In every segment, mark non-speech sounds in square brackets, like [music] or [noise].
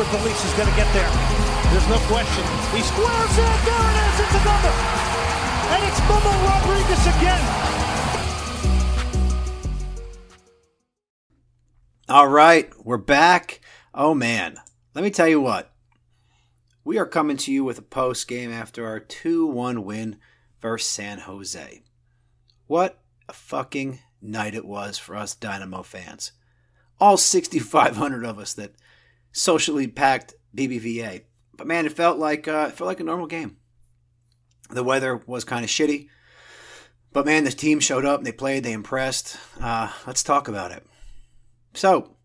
Alberth Elis is going to get there. There's no question. He squares it. There it is. It's another. And it's Memo Rodriguez again. All right, we're back. Oh man, let me tell you what. We are coming to you with a post game after our 2 1 win versus San Jose. What a fucking night it was for us Dynamo fans. All 6,500 of us that socially packed BBVA. But man, it felt like uh, it felt like a normal game. The weather was kind of shitty, but man, the team showed up and they played. They impressed. Uh, let's talk about it. So,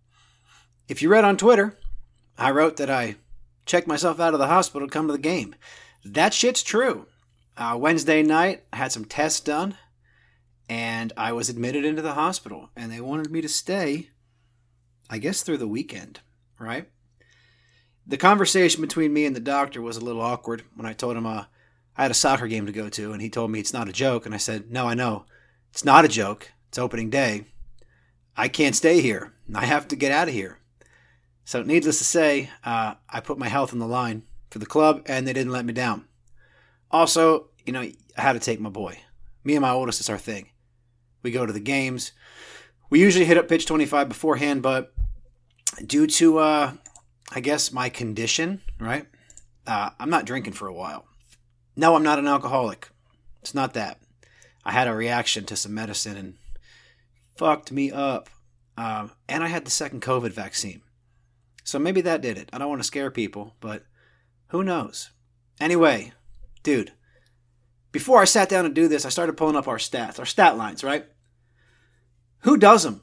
if you read on Twitter, I wrote that I checked myself out of the hospital to come to the game. That shit's true. Uh, Wednesday night, I had some tests done, and I was admitted into the hospital, and they wanted me to stay, I guess, through the weekend, right? The conversation between me and the doctor was a little awkward when I told him uh, I had a soccer game to go to, and he told me it's not a joke, and I said, No, I know. It's not a joke. It's opening day. I can't stay here. I have to get out of here. So, needless to say, uh, I put my health on the line for the club, and they didn't let me down. Also, you know, I had to take my boy. Me and my oldest is our thing. We go to the games. We usually hit up pitch 25 beforehand, but due to, uh, I guess, my condition, right? Uh, I'm not drinking for a while. No, I'm not an alcoholic. It's not that. I had a reaction to some medicine and fucked me up. Um, and I had the second COVID vaccine. So maybe that did it. I don't want to scare people, but who knows? Anyway, dude, before I sat down to do this, I started pulling up our stats, our stat lines, right? Who does them?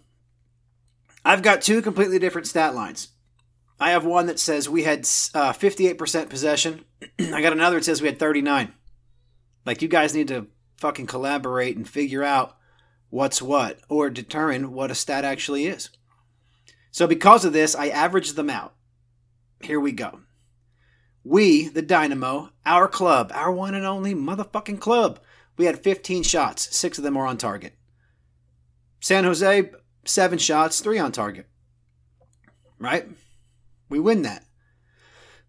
I've got two completely different stat lines. I have one that says we had uh, 58% possession. [clears throat] I got another that says we had 39. Like, you guys need to fucking collaborate and figure out what's what or determine what a stat actually is. So, because of this, I averaged them out. Here we go. We, the Dynamo, our club, our one and only motherfucking club, we had 15 shots. Six of them were on target. San Jose, seven shots, three on target. Right? We win that.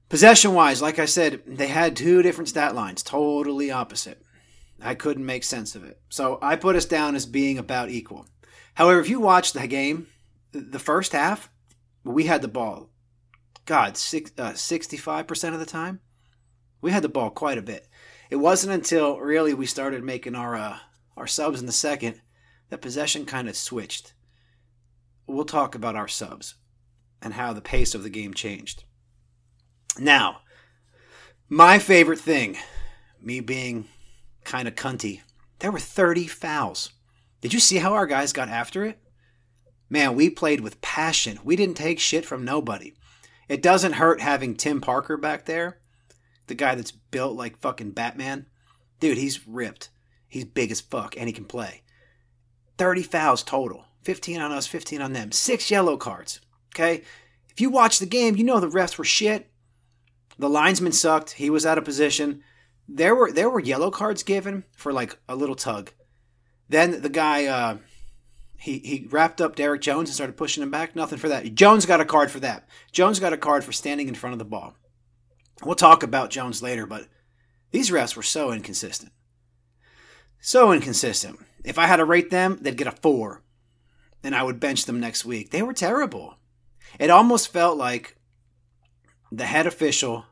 Possession wise, like I said, they had two different stat lines, totally opposite. I couldn't make sense of it. So I put us down as being about equal. However, if you watch the game, the first half, we had the ball. God, six, uh, 65% of the time, we had the ball quite a bit. It wasn't until really we started making our uh, our subs in the second that possession kind of switched. We'll talk about our subs and how the pace of the game changed. Now, my favorite thing, me being kind of cunty, there were 30 fouls. Did you see how our guys got after it? Man, we played with passion. We didn't take shit from nobody. It doesn't hurt having Tim Parker back there, the guy that's built like fucking Batman. Dude, he's ripped. He's big as fuck and he can play. 30 fouls total. 15 on us, 15 on them. Six yellow cards. Okay? If you watch the game, you know the refs were shit. The linesman sucked. He was out of position. There were there were yellow cards given for like a little tug. Then the guy uh, he he wrapped up Derrick Jones and started pushing him back. Nothing for that. Jones got a card for that. Jones got a card for standing in front of the ball. We'll talk about Jones later, but these refs were so inconsistent. So inconsistent. If I had to rate them, they'd get a four, and I would bench them next week. They were terrible. It almost felt like the head official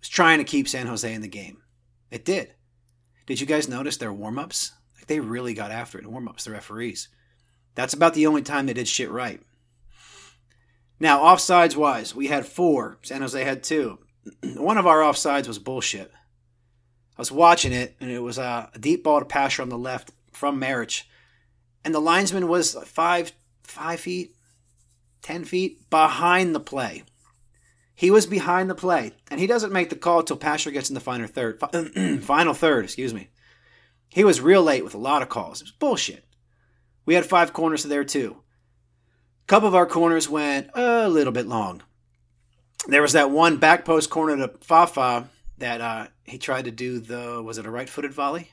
was trying to keep San Jose in the game. It did. Did you guys notice their warm ups? Like they really got after it in warm ups, the referees. That's about the only time they did shit right. Now, offsides wise, we had four. San Jose had two. [clears throat] One of our offsides was bullshit. I was watching it, and it was a deep ball to Pasher on the left from Maric. And the linesman was five, five feet, 10 feet behind the play. He was behind the play, and he doesn't make the call till Pasher gets in the final third. [clears throat] final third, excuse me. He was real late with a lot of calls. It was bullshit. We had five corners there too. A couple of our corners went a little bit long. There was that one back post corner to Fafa that uh, he tried to do the was it a right footed volley,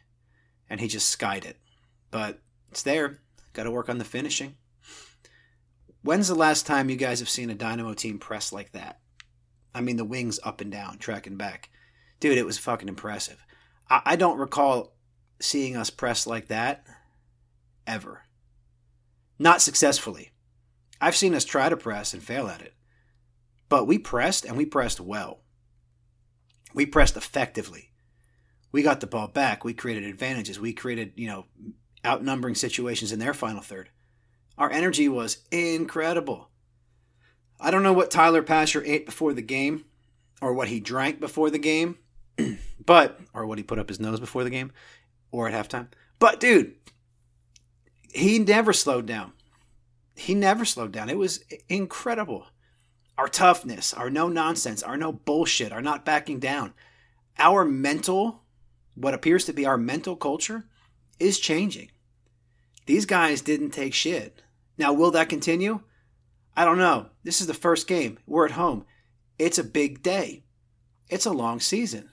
and he just skied it. But it's there. Got to work on the finishing. When's the last time you guys have seen a Dynamo team press like that? I mean, the wings up and down, tracking back. Dude, it was fucking impressive. I, I don't recall seeing us press like that ever. Not successfully. I've seen us try to press and fail at it. But we pressed and we pressed well. We pressed effectively. We got the ball back. We created advantages. We created, you know, outnumbering situations in their final third. Our energy was incredible. I don't know what Tyler Pasher ate before the game or what he drank before the game, [clears throat] but, or what he put up his nose before the game or at halftime. But, dude, he never slowed down. He never slowed down. It was incredible. Our toughness, our no nonsense, our no bullshit, our not backing down, our mental, what appears to be our mental culture, is changing. These guys didn't take shit. Now, will that continue? I don't know. This is the first game. We're at home. It's a big day. It's a long season.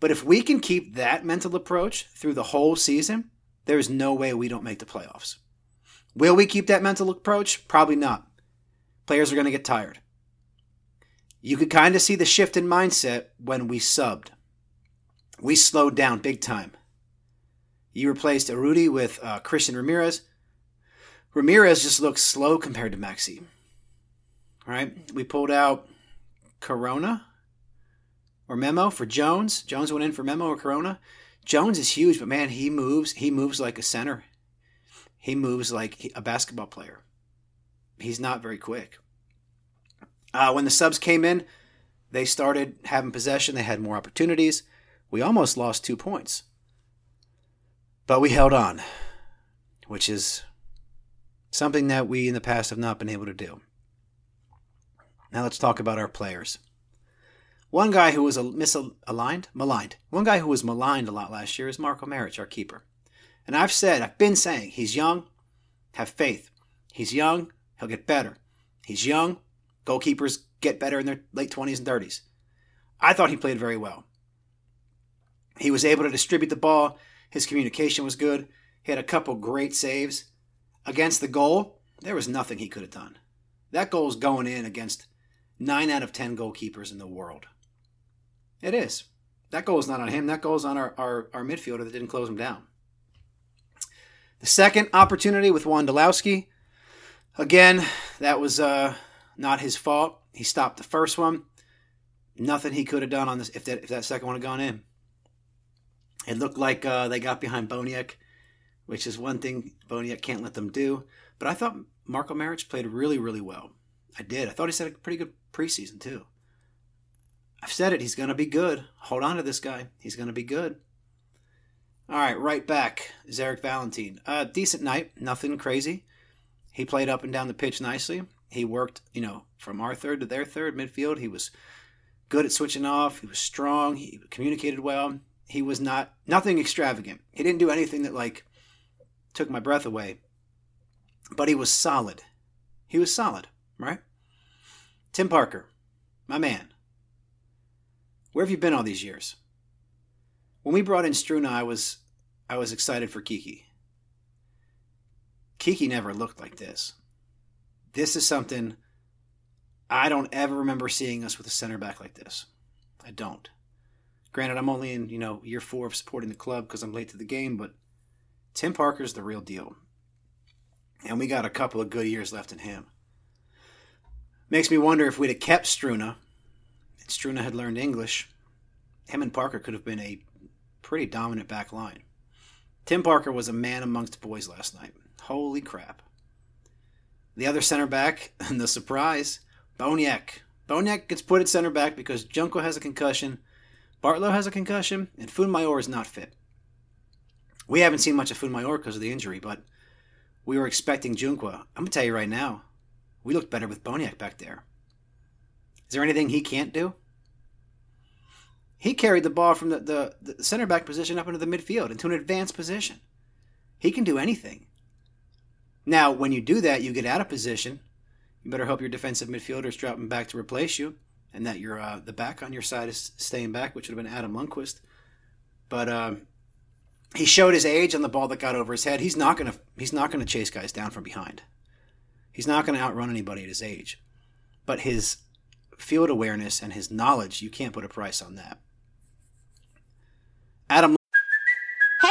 But if we can keep that mental approach through the whole season, there's no way we don't make the playoffs. Will we keep that mental approach? Probably not. Players are going to get tired. You could kind of see the shift in mindset when we subbed. We slowed down big time. You replaced Urruti with uh, Christian Ramirez. Ramirez just looks slow compared to Maxi. Right? We pulled out Corona or Memo for Jones. Jones went in for Memo or Corona. Jones is huge, but man, he moves. He moves like a center. He moves like a basketball player. He's not very quick. Uh, when the subs came in, they started having possession. They had more opportunities. We almost lost two points. But we held on, which is something that we in the past have not been able to do. Now let's talk about our players. One guy who was misaligned, maligned. One guy who was maligned a lot last year is Marko Maric, our keeper. And I've said, I've been saying, he's young, have faith. He's young, he'll get better. He's young, goalkeepers get better in their late 20s and 30s. I thought he played very well. He was able to distribute the ball, his communication was good. He had a couple great saves. Against the goal, there was nothing he could have done. That goal's going in against 9 out of 10 goalkeepers in the world. It is. That goal is not on him. That goal is on our, our, our midfielder that didn't close him down. The second opportunity with Wondolowski, again, that was uh, not his fault. He stopped the first one. Nothing he could have done on this if that if that second one had gone in. It looked like uh, they got behind Boniek, which is one thing Boniek can't let them do. But I thought Marko Maric played really, really well. I did. I thought he had a pretty good preseason too. I've said it. He's going to be good. Hold on to this guy. He's going to be good. All right, right back. Zarek Valentine. Uh, decent night. Nothing crazy. He played up and down the pitch nicely. He worked, you know, from our third to their third midfield. He was good at switching off. He was strong. He communicated well. He was not nothing extravagant. He didn't do anything that like took my breath away. But he was solid. He was solid, right? Tim Parker, my man. Where have you been all these years? When we brought in Struna, I was I was excited for Kiki. Kiki never looked like this. This is something I don't ever remember seeing us with a center back like this. I don't. Granted, I'm only in, you know, year four of supporting the club because I'm late to the game, but Tim Parker's the real deal. And we got a couple of good years left in him. Makes me wonder if we'd have kept Struna and Struna had learned English, him and Parker could have been a pretty dominant back line. Tim Parker was a man amongst boys last night. Holy crap. The other center back, [laughs] and the surprise, Boniek. Boniek gets put at center back because Junqua has a concussion, Bartlow has a concussion, and Fuenmayor is not fit. We haven't seen much of Fuenmayor because of the injury, but we were expecting Junqua. I'm going to tell you right now, we looked better with Boniek back there. Is there anything he can't do? He carried the ball from the, the, the center back position up into the midfield into an advanced position. He can do anything. Now, when you do that, you get out of position. You better hope your defensive midfielder is dropping back to replace you, and that your uh, the back on your side is staying back, which would have been Adam Lundqvist. But um, he showed his age on the ball that got over his head. He's not gonna he's not gonna chase guys down from behind. He's not gonna outrun anybody at his age. But his field awareness and his knowledge, you can't put a price on that. Adam.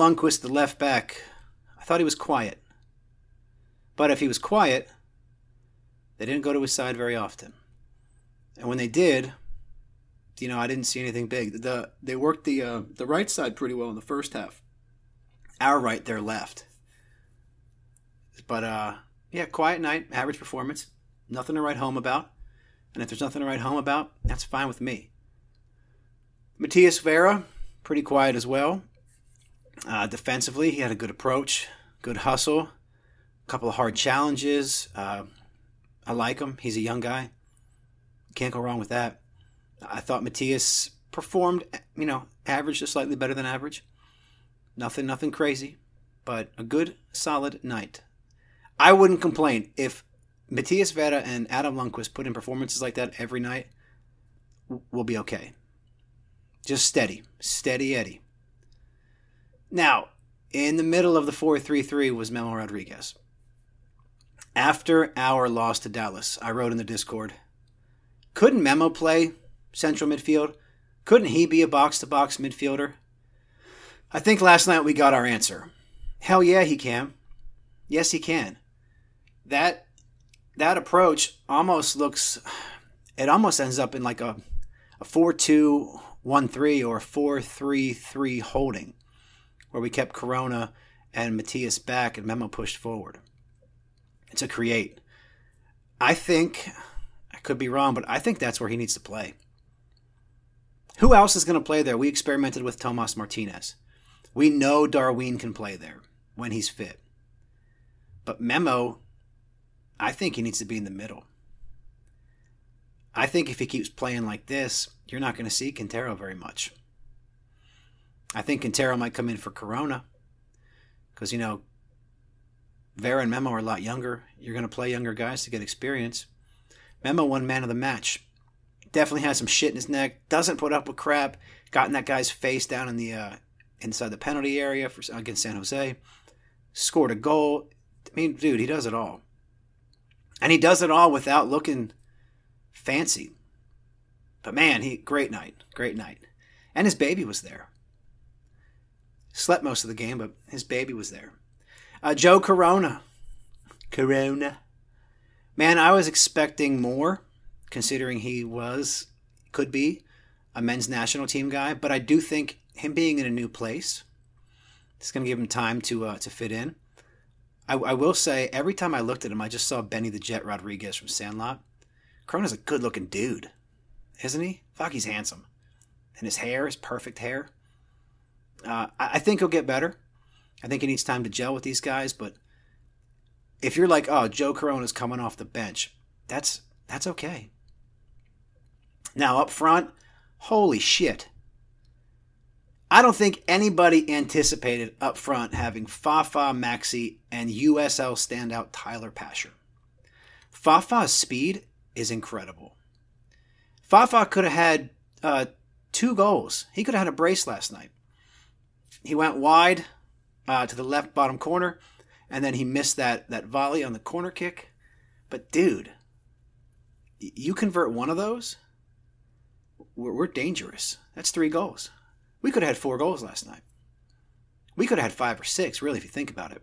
Lundqvist, the left back, I thought he was quiet. But if he was quiet, they didn't go to his side very often. And when they did, you know, I didn't see anything big. The they worked the uh, the right side pretty well in the first half. Our right, their left. But uh, yeah, quiet night, average performance, nothing to write home about. And if there's nothing to write home about, that's fine with me. Matias Vera, pretty quiet as well. Uh, defensively, he had a good approach, good hustle, a couple of hard challenges. Uh, I like him. He's a young guy. Can't go wrong with that. I thought Matias performed, you know, average to slightly better than average. Nothing, nothing crazy, but a good, solid night. I wouldn't complain if Matias Vera and Adam Lundqvist put in performances like that every night. We'll be okay. Just steady, steady Eddie. Now, in the middle of the 4 3 3 was Memo Rodriguez. After our loss to Dallas, I wrote in the Discord couldn't Memo play central midfield? Couldn't he be a box to box midfielder? I think last night we got our answer. Hell yeah, he can. Yes, he can. That that approach almost looks it almost ends up in like a a 4-2-1-3 or 4-3-3 holding where we kept Corona and Matias back and Memo pushed forward to create. I think, I could be wrong, but I think that's where he needs to play. Who else is going to play there? We experimented with Tomas Martinez. We know Darwin can play there when he's fit. But Memo, I think he needs to be in the middle. I think if he keeps playing like this, you're not going to see Quintero very much. I think Quintero might come in for Corona because, you know, Vera and Memo are a lot younger. You're going to play younger guys to get experience. Memo won man of the match. Definitely has some shit in his neck. Doesn't put up with crap. Got in that guy's face down in the uh, inside the penalty area for against San Jose. Scored a goal. I mean, dude, he does it all, and he does it all without looking fancy. But man, he great night, great night, and his baby was there. Slept most of the game, but his baby was there. Uh, Joe Corona. Corona. Man, I was expecting more, considering he was, could be, a men's national team guy. But I do think him being in a new place, it's going to give him time to uh, to fit in. I, I, will say, every time I looked at him, I just saw Benny the Jet Rodriguez from Sandlot. Corona's a good looking dude, isn't he? Fuck, he's handsome. And his hair is perfect hair. Uh, I think he'll get better. I think he needs time to gel with these guys. But if you're like, oh, Joe Corona's coming off the bench, that's that's okay. Now up front, holy shit. I don't think anybody anticipated up front having Fafa Maxi and USL standout Tyler Pasher. Fafa's speed is incredible. Fafa could have had uh, two goals. He could have had a brace last night he went wide uh, to the left bottom corner, and then he missed that that volley on the corner kick. But dude, you convert one of those, we're, we're dangerous. That's three goals. We could have had four goals last night. We could have had five or six, really, if you think about it.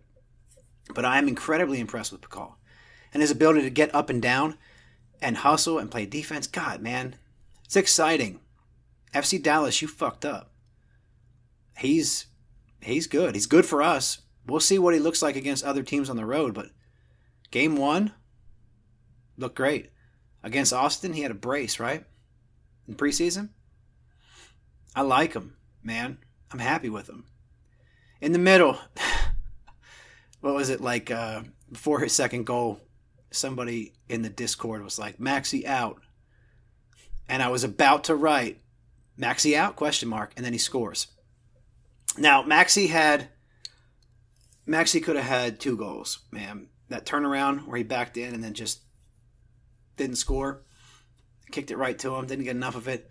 But I am incredibly impressed with Picault and his ability to get up and down and hustle and play defense. God, man, it's exciting. FC Dallas, you fucked up he's he's good. He's good for us. We'll see what he looks like against other teams on the road, but game one looked great. Against Austin, he had a brace, right? In preseason? I like him, man. I'm happy with him. In the middle, [laughs] what was it like uh, before his second goal? Somebody in the Discord was like, Maxi out. and I was about to write Maxi out question mark, and then he scores. Now Maxi had Maxi could have had two goals, man. That turnaround where he backed in and then just didn't score, kicked it right to him, didn't get enough of it.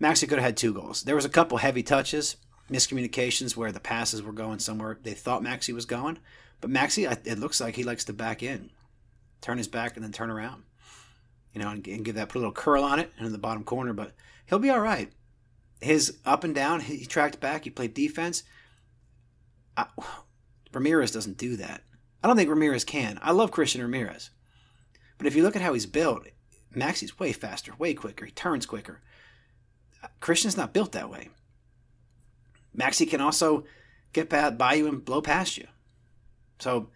Maxi could have had two goals. There was a couple heavy touches, miscommunications where the passes were going somewhere they thought Maxi was going, but Maxi, it looks like he likes to back in, turn his back and then turn around, you know, and, and give that put a little curl on it and in the bottom corner. But he'll be all right. His up and down, he, tracked back, he played defense. I, Ramirez doesn't do that. I don't think Ramirez can. I love Christian Ramirez. But if you look at how he's built, Maxi's way faster, way quicker. He turns quicker. Christian's not built that way. Maxi can also get by you and blow past you. So,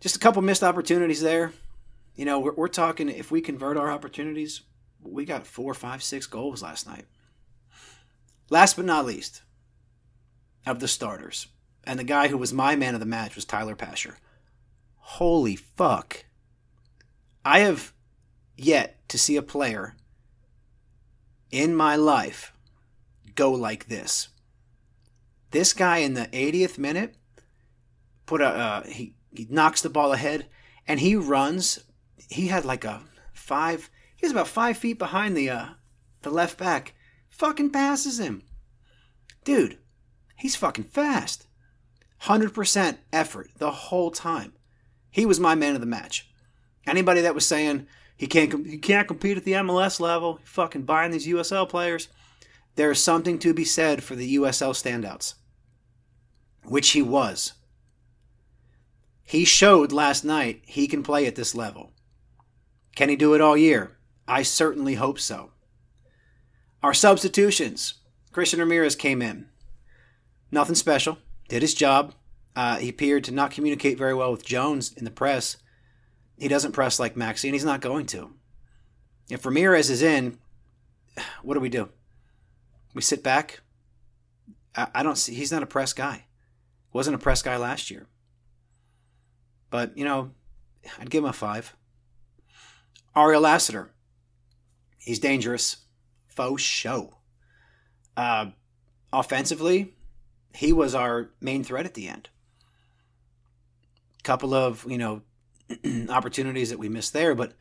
just a couple missed opportunities there. You know, we're, we're talking if we convert our opportunities, we got four, five, six goals last night. Last but not least, of the starters, and the guy who was my man of the match was Tyler Pasher. Holy fuck. I have yet to see a player in my life go like this. This guy in the 80th minute put a uh, he he knocks the ball ahead and he runs. He had like a five. He was about five feet behind the uh, the left back. Fucking passes him, dude. He's fucking fast. 100% effort the whole time. He was my man of the match. Anybody that was saying he can't he can't compete at the MLS level, fucking buying these USL players, there is something to be said for the USL standouts, which he was. He showed last night he can play at this level. Can he do it all year? I certainly hope so. Our substitutions. Christian Ramirez came in. Nothing special did his job. Uh, he appeared to not communicate very well with Jones in the press. He doesn't press like Maxi, and he's not going to. If Ramirez is in, [sighs] what do we do? We sit back. I, I don't see. He's not a press guy. Wasn't a press guy last year. But you know, I'd give him a five. Ariel Lassiter. He's dangerous. Faux show. Uh, offensively, he was our main threat at the end. Couple of, you know, [clears throat] opportunities that we missed there, but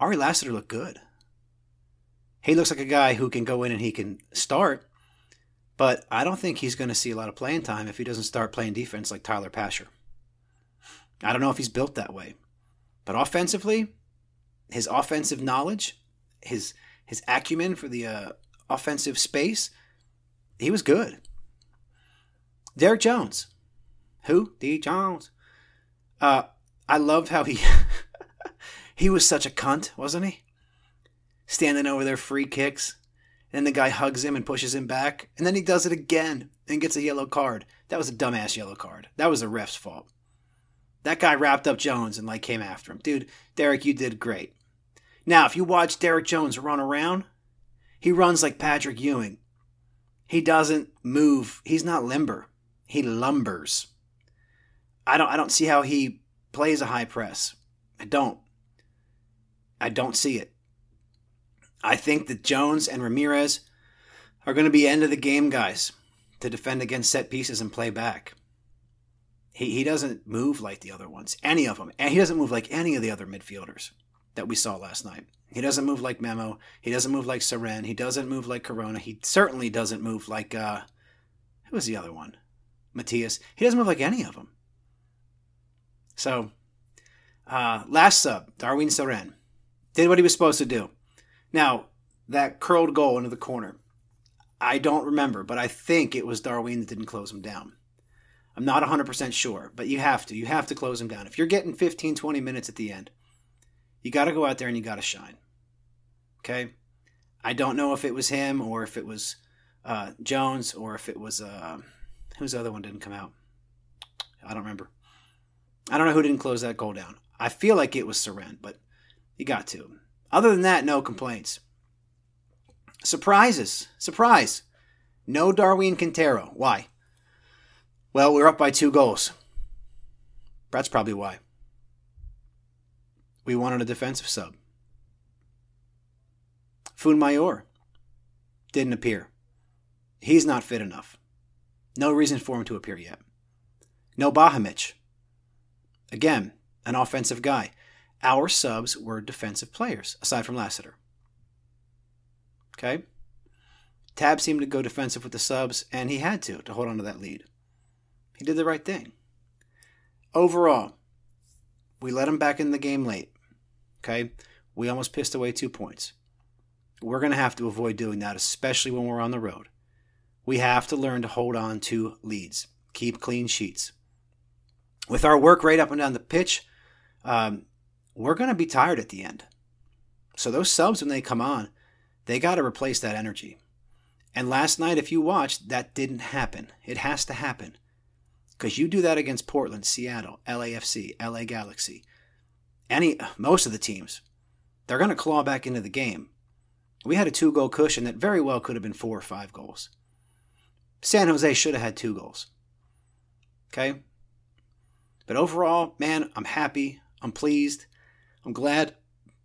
Ari Lassiter looked good. He looks like a guy who can go in and he can start, but I don't think he's going to see a lot of playing time if he doesn't start playing defense like Tyler Pasher. I don't know if he's built that way. But offensively, his offensive knowledge, his his acumen for the uh, offensive space, he was good. Derrick Jones. Who? D. Jones. Uh, I loved how he [laughs] he was such a cunt, wasn't he? Standing over there, free kicks, and the guy hugs him and pushes him back, and then he does it again and gets a yellow card. That was a dumbass yellow card. That was the ref's fault. That guy wrapped up Jones and like came after him. Dude, Derrick, you did great. Now, if you watch Derrick Jones run around, he runs like Patrick Ewing. He doesn't move. He's not limber. He lumbers. I don't I don't see how he plays a high press. I don't. I don't see it. I think that Jones and Ramirez are going to be end of the game guys to defend against set pieces and play back. He, he doesn't move like the other ones, any of them. And he doesn't move like any of the other midfielders that we saw last night. He doesn't move like Memo. He doesn't move like Ceren. He doesn't move like Corona. He certainly doesn't move like, uh, who was the other one? Matthias. He doesn't move like any of them. So, uh, last sub, Darwin Ceren, did what he was supposed to do. Now, that curled goal into the corner, I don't remember, but I think it was Darwin that didn't close him down. I'm not 100% sure, but you have to. You have to close him down. If you're getting 15, 20 minutes at the end, you got to go out there and you got to shine. Okay? I don't know if it was him or if it was uh, Jones or if it was. Uh, Whose other one didn't come out? I don't remember. I don't know who didn't close that goal down. I feel like it was Ceren, but he got to. Other than that, no complaints. Surprises. Surprise. No Darwin Quintero. Why? Well, we're up by two goals. That's probably why. We wanted a defensive sub. Fuenmayor didn't appear. He's not fit enough. No reason for him to appear yet. No Bahamic. Again, an offensive guy. Our subs were defensive players, aside from Lassiter. Okay? Tab seemed to go defensive with the subs, and he had to to hold on to that lead. He did the right thing. Overall, we let him back in the game late. Okay? We almost pissed away two points. We're going to have to avoid doing that, especially when we're on the road. We have to learn to hold on to leads, keep clean sheets. With our work rate up and down the pitch, um, we're going to be tired at the end. So those subs, when they come on, they got to replace that energy. And last night, if you watched, that didn't happen. It has to happen. Because you do that against Portland, Seattle, LAFC, LA Galaxy, any most of the teams, they're going to claw back into the game. We had a two goal cushion that very well could have been four or five goals. San Jose should have had two goals. Okay? But overall, man, I'm happy. I'm pleased. I'm glad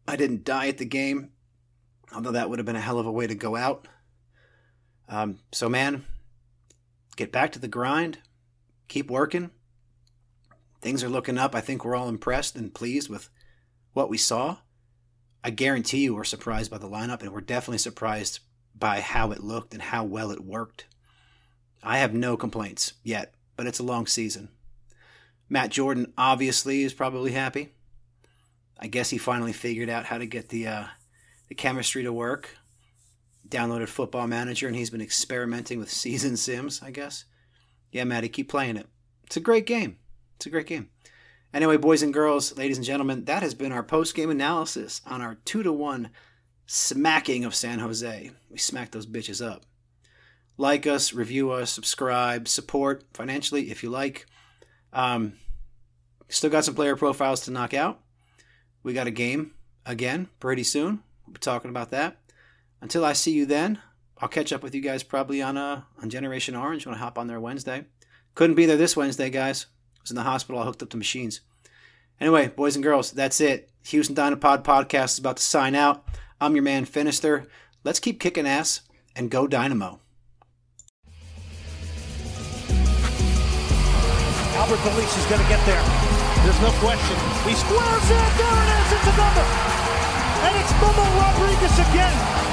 I didn't die at the game, although that would have been a hell of a way to go out. Um, so, man, get back to the grind, keep working. Things are looking up. I think we're all impressed and pleased with what we saw. I guarantee you we're surprised by the lineup, and we're definitely surprised by how it looked and how well it worked. I have no complaints yet, but it's a long season. Matt Jordan obviously is probably happy. I guess he finally figured out how to get the uh, the chemistry to work. Downloaded Football Manager, and he's been experimenting with [laughs] season sims. I guess. Yeah, Matty, keep playing it. It's a great game. It's a great game. Anyway, boys and girls, ladies and gentlemen, that has been our post game analysis on our two to one smacking of San Jose. We smacked those bitches up. Like us, review us, subscribe, support financially if you like. Um, still got some player profiles to knock out. We got a game again pretty soon. We'll be talking about that. Until I see you then, I'll catch up with you guys probably on uh, on Generation Orange when I hop on there Wednesday. Couldn't be there this Wednesday, guys. Was in the hospital. I hooked up the machines. Anyway, boys and girls, that's it. Houston Dynapod podcast is about to sign out. I'm your man Finister. Let's keep kicking ass and go Dynamo. Alberth Elis is going to get there. There's no question. He squares it. There it is. It's a number. And it's Memo Rodriguez again.